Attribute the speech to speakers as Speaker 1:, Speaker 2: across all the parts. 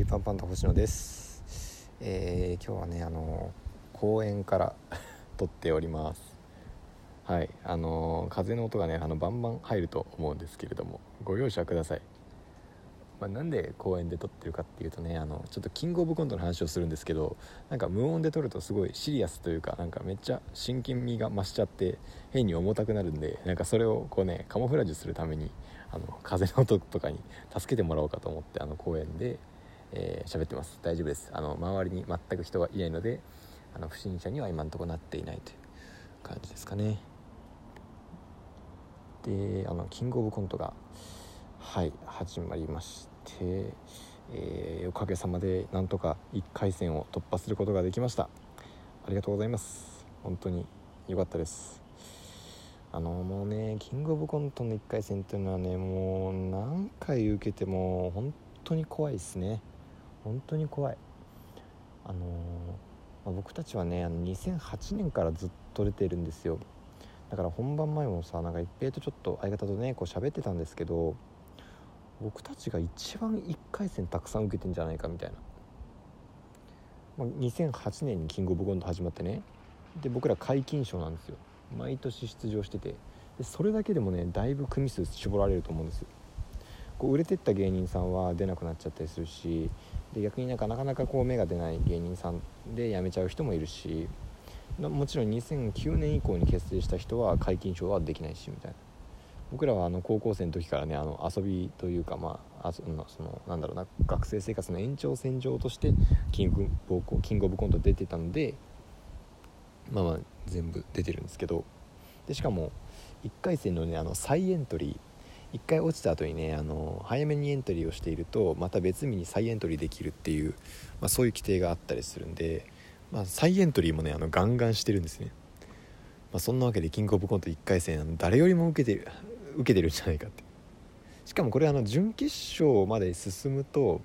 Speaker 1: ジーパンパンと星野です、えー、今日はねあの公園から 撮っております。はいあの風の音がねあのバンバン入ると思うんですけれどもご容赦ください。まあ、なんで公園で撮ってるかっていうとねあのちょっとキングオブコントの話をするんですけどなんか無音で撮るとすごいシリアスというかなんかめっちゃ真剣味が増しちゃって変に重たくなるんでなんかそれをこうねカモフラージュするためにあの風の音とかに助けてもらおうかと思ってあの公園でえー、喋ってます。大丈夫です。あの周りに全く人がいないのであの不審者には今のとこなっていないという感じですかね。であのキングオブコントがはい始まりまして、えー、おかげさまでなんとか1回戦を突破することができました。ありがとうございます。本当に良かったです。あのもうねキングオブコントの1回戦っていうのはねもう何回受けても本当に怖いですね。本当に怖い。あのまあ、僕たちはねあの2008年からずっと出てるんですよ。だから本番前もさなんか一平とちょっと相方とねこう喋ってたんですけど僕たちが一番1回戦たくさん受けてんじゃないかみたいな、まあ、2008年にキングオブコント始まってね。で僕ら皆勤賞なんですよ。毎年出場してて。でそれだけでもねだいぶ組数絞られると思うんですよ。こう売れてった芸人さんは出なくなっちゃったりするしで逆になかなかなかこう芽が出ない芸人さんで辞めちゃう人もいるしもちろん2009年以降に結成した人は皆勤賞はできないしみたいな。僕らはあの高校生の時からねあの遊びというかまああそのなんだろうな学生生活の延長線上としてキングボーキングオブコント出てたのでまあまあ全部出てるんですけど。でしかも1回戦のねあの再エントリー1回落ちた後にねあの早めにエントリーをしているとまた別日に再エントリーできるっていう、まあ、そういう規定があったりするんで、まあ、再エントリーもねあのガンガンしてるんですね、まあ、そんなわけでキングオブコント1回戦あの誰よりも受けてる受けてるんじゃないかって。しかもこれあの準決勝まで進むと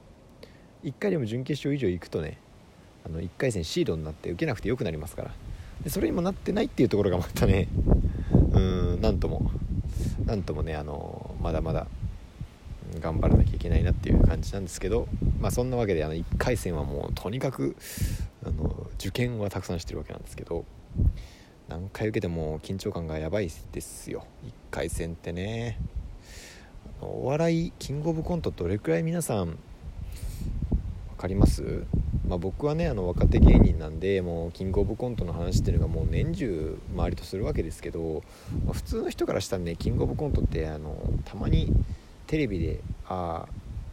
Speaker 1: 1回でも準決勝以上行くとねあの1回戦シードになって受けなくてよくなりますから。でそれにもなってないっていうところがまたねうんなんともなんともねあのまだまだ頑張らなきゃいけないなっていう感じなんですけど、まあ、そんなわけであの1回戦はもうとにかくあの受験はたくさんしてるわけなんですけど何回受けても緊張感がやばいですよ。1回戦ってね。お笑いキングオブコントどれくらい皆さん分かります？まあ、僕はねあの若手芸人なんでもうキングオブコントの話っていうのがもう年中周りとするわけですけど、まあ、普通の人からしたらねキングオブコントってあのたまにテレビであ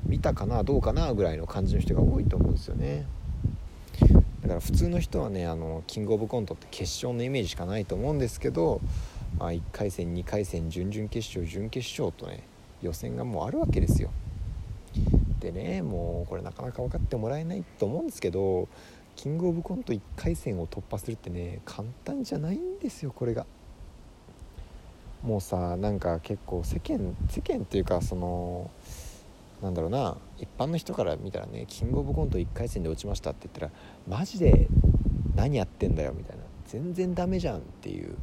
Speaker 1: 見たかなどうかなぐらいの感じの人が多いと思うんですよね。だから普通の人はねあのキングオブコントって決勝のイメージしかないと思うんですけど、まあ、1回戦2回戦準々決勝準決勝とね予選がもうあるわけですよ。でねもうこれなかなか分かってもらえないと思うんですけどキングオブコント1回戦を突破するってね簡単じゃないんですよこれが。もうさなんか結構世間世間っていうかそのなんだろうな一般の人から見たらねキングオブコント1回戦で落ちましたって言ったらマジで何やってんだよみたいな。全然ダメじゃんっていう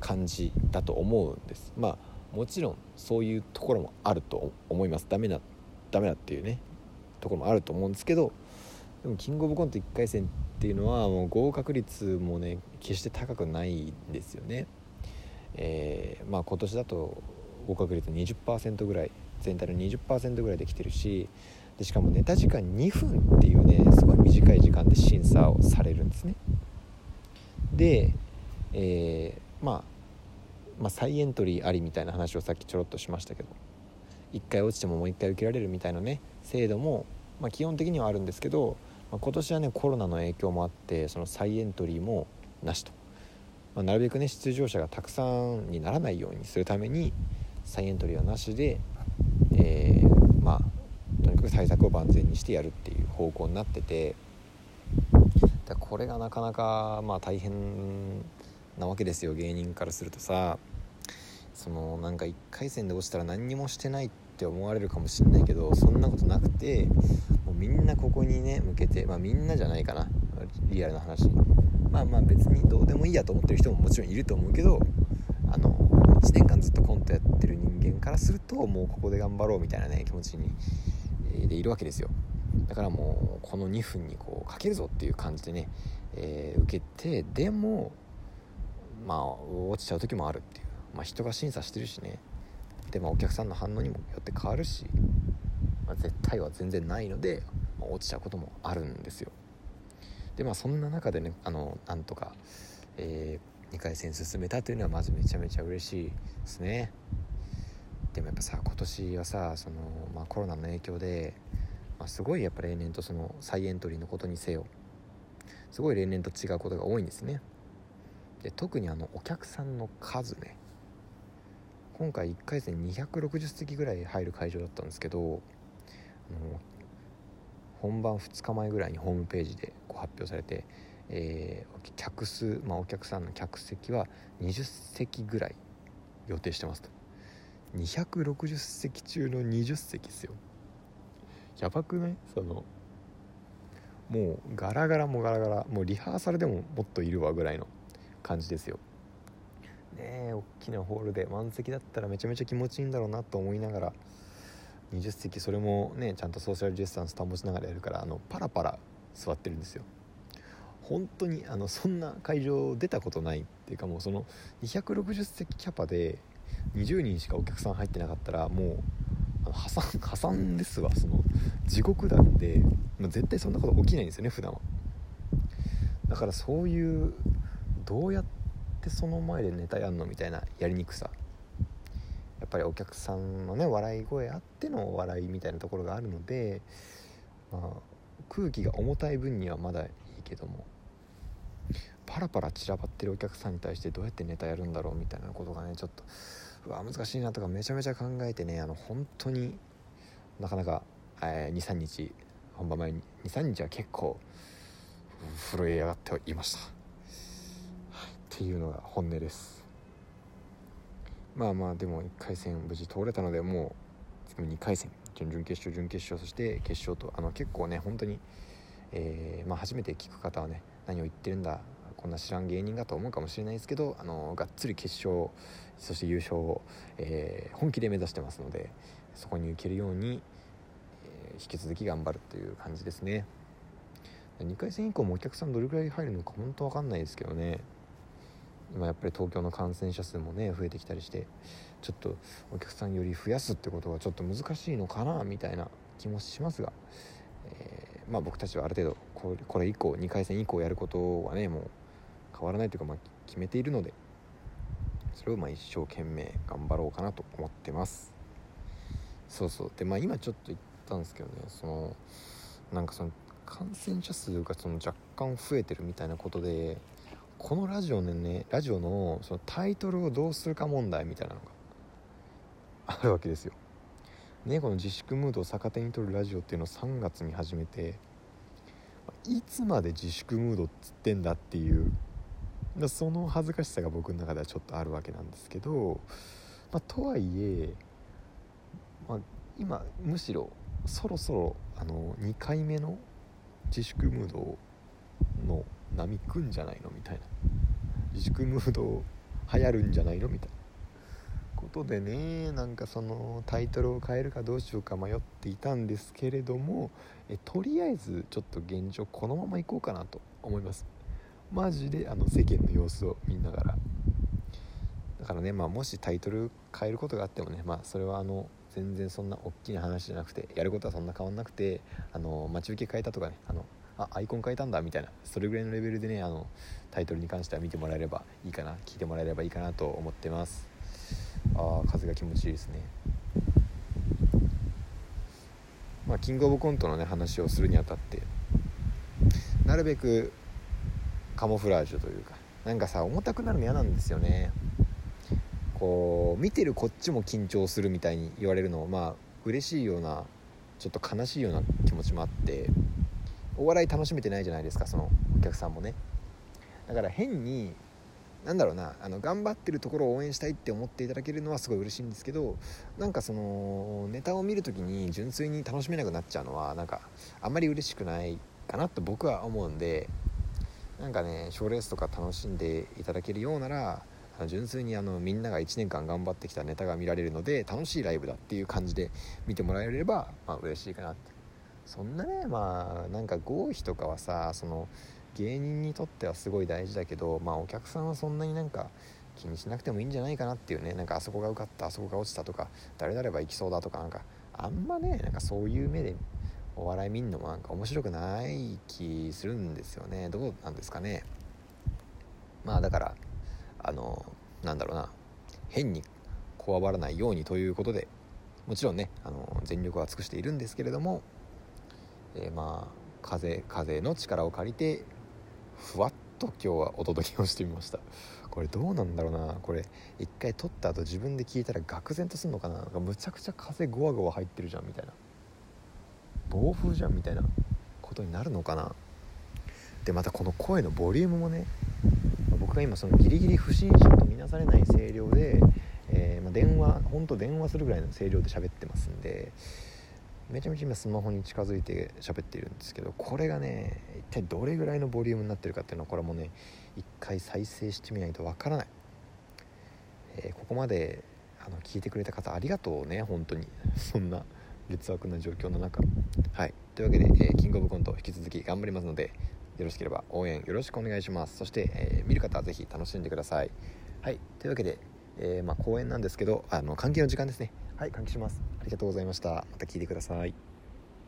Speaker 1: 感じだと思うんです。まあもちろんそういうところもあると思います。ダメなダメだっていうねところもあると思うんですけどでもキングオブコント1回戦っていうのはもう合格率もね決して高くないんですよね。えー、まあ今年だと合格率20%ぐらい全体の20%ぐらいできてるしでしかもネタ時間2分っていうねすごい短い時間で審査をされるんですね。で、えー、まあまあ再エントリーありみたいな話をさっきちょろっとしましたけど1回落ちてももう1回受けられるみたいなね制度も、まあ、基本的にはあるんですけど、まあ、今年はねコロナの影響もあってその再エントリーもなしと、まあ、なるべくね出場者がたくさんにならないようにするために再エントリーはなしで、えー、まあとにかく対策を万全にしてやるっていう方向になっててだこれがなかなかまあ大変なわけですよ芸人からするとさ。そのなんか1回戦で落ちたら何にもしてないって思われるかもしんないけどそんなことなくてもうみんなここにね向けてまあみんなじゃないかな。リアルな話。まあまあ別にどうでもいいやと思ってる人ももちろんいると思うけどあの1年間ずっとコントやってる人間からするともうここで頑張ろうみたいなね気持ちに、え、でいるわけですよ。だからもうこの2分にこうかけるぞっていう感じでね、えー、受けてでもまあ落ちちゃう時もあるっていう、まあ、人が審査してるしね。で、ま、お客さんの反応にもよって変わるし、まあ、絶対は全然ないので、まあ、落ちちゃうこともあるんですよ。でまあそんな中でねあのなんとか、えー、2回戦進めたというのはまずめちゃめちゃ嬉しいですね。でもやっぱさ今年はさその、まあ、コロナの影響で、まあ、すごいやっぱ例年とその再エントリーのことにせよすごい例年と違うことが多いんですね。で特にあのお客さんの数ね。今回1回戦260席ぐらい入る会場だったんですけど本番2日前ぐらいにホームページでこう発表されて、えー、客数、まあ、お客さんの客席は20席ぐらい予定してますと。260席中の20席ですよ。やばくない？そのもうガラガラもガラガラもうリハーサルでももっといるわぐらいの感じですよ。ね大きなホールで満席だったらめちゃめちゃ気持ちいいんだろうなと思いながら20席それもねちゃんとソーシャルディスタンス保ちながらやるからあのパラパラ座ってるんですよ。本当にあのそんな会場出たことないっていうかもうその260席キャパで20人しかお客さん入ってなかったらもう破産破産ですわその地獄なんで、まあ、絶対そんなこと起きないんですよね普段は。だからそういうどうやってその前でネタやんのみたいなやりにくさ。やっぱりお客さんのね笑い声あっての笑いみたいなところがあるので、まあ、空気が重たい分にはまだいいけどもパラパラ散らばってるお客さんに対してどうやってネタやるんだろうみたいなことがねちょっとうわ難しいなとかめちゃめちゃ考えてねあの本当になかなか、えー、23日本番前に23日は結構震え上がっていました、っていうのが本音です。まあまあでも1回戦無事通れたのでもう次2回戦準々決勝準決勝そして決勝とあの結構ね本当に、えー、まあ、初めて聞く方はね何を言ってるんだこんな知らん芸人がと思うかもしれないですけどあのがっつり決勝そして優勝を、えー、本気で目指してますのでそこに行けるように、えー、引き続き頑張るという感じですね。2回戦以降もお客さんどれぐらい入るのか本当わかんないですけどね。今やっぱり東京の感染者数もね増えてきたりしてちょっとお客さんより増やすってことはちょっと難しいのかなみたいな気もしますが、えー、まあ僕たちはある程度これ以降2回戦以降やることはねもう変わらないというか、まあ、決めているのでそれをまあ一生懸命頑張ろうかなと思ってます。そうそう。でまあ今ちょっと言ったんですけどねそのなんかその感染者数がその若干増えてるみたいなことでこのラジオのねラジオのそのタイトルをどうするか問題みたいなのがあるわけですよ。ねこの自粛ムードを逆手に取るラジオっていうのを3月に始めていつまで自粛ムードっつってんだっていうその恥ずかしさが僕の中ではちょっとあるわけなんですけど、まあ、とはいえ、まあ、今むしろそろそろあの2回目の自粛ムードの波くんじゃないの？みたいな。自粛ムード流行るんじゃないの？みたいな。ことでねなんかそのタイトルを変えるかどうしようか迷っていたんですけれどもえとりあえずちょっと現状このままいこうかなと思います。マジであの世間の様子を見ながら。だからね、まあ、もしタイトル変えることがあってもね、まあ、それはあの全然そんな大きな話じゃなくてやることはそんな変わんなくてあの待ち受け変えたとかねあのあアイコン変えたんだみたいなそれぐらいのレベルでねあのタイトルに関しては見てもらえればいいかな聞いてもらえればいいかなと思ってます。ああ風が気持ちいいですね。まあキングオブコントのね話をするにあたってなるべくカモフラージュというかなんかさ重たくなるの嫌なんですよね。こう見てるこっちも緊張するみたいに言われるのまあ嬉しいようなちょっと悲しいような気持ちもあってお笑い楽しめてないじゃないですかそのお客さんもね。だから変になんだろうなあの頑張ってるところを応援したいって思っていただけるのはすごい嬉しいんですけどなんかそのネタを見る時に純粋に楽しめなくなっちゃうのはなんかあんまり嬉しくないかなと僕は思うんでなんかね賞レースとか楽しんでいただけるようなら純粋にあのみんなが1年間頑張ってきたネタが見られるので楽しいライブだっていう感じで見てもらえれば、まあ嬉しいかなって。そんなねまあなんか合否とかはさその芸人にとってはすごい大事だけどまあお客さんはそんなになんか気にしなくてもいいんじゃないかなっていうねなんかあそこが受かったあそこが落ちたとか誰々は行きそうだとかなんかあんまねなんかそういう目でお笑い見んのもなんか面白くない気するんですよね。どうなんですかね。まあだからあのなんだろうな変にこわばらないようにということでもちろんねあの全力は尽くしているんですけれども、えー、まあ風風の力を借りてふわっと今日はお届けをしてみました。これどうなんだろうな。これ一回撮った後自分で聞いたら愕然とすんのかな。なかむちゃくちゃ風ゴワゴワ入ってるじゃんみたいな。暴風じゃんみたいなことになるのかな。でまたこの声のボリュームもね僕が今そのギリギリ不審者とみなされない声量で、えー、まあ、電話本当電話するぐらいの声量で喋ってますんでめちゃめちゃ今スマホに近づいて喋っているんですけどこれがね一体どれぐらいのボリュームになってるかっていうのはこれもね一回再生してみないとわからない、えー、ここまであの聞いてくれた方ありがとうね本当に。そんな劣悪な状況の中。はい。というわけで、えー、キングオブコント引き続き頑張りますのでよろしければ応援よろしくお願いします。そして、えー、見る方は是非楽しんでください。はい。というわけで、え、まあ、公演なんですけどあの関係の時間ですね。はい換気します。りがとうございました。また聞いてください。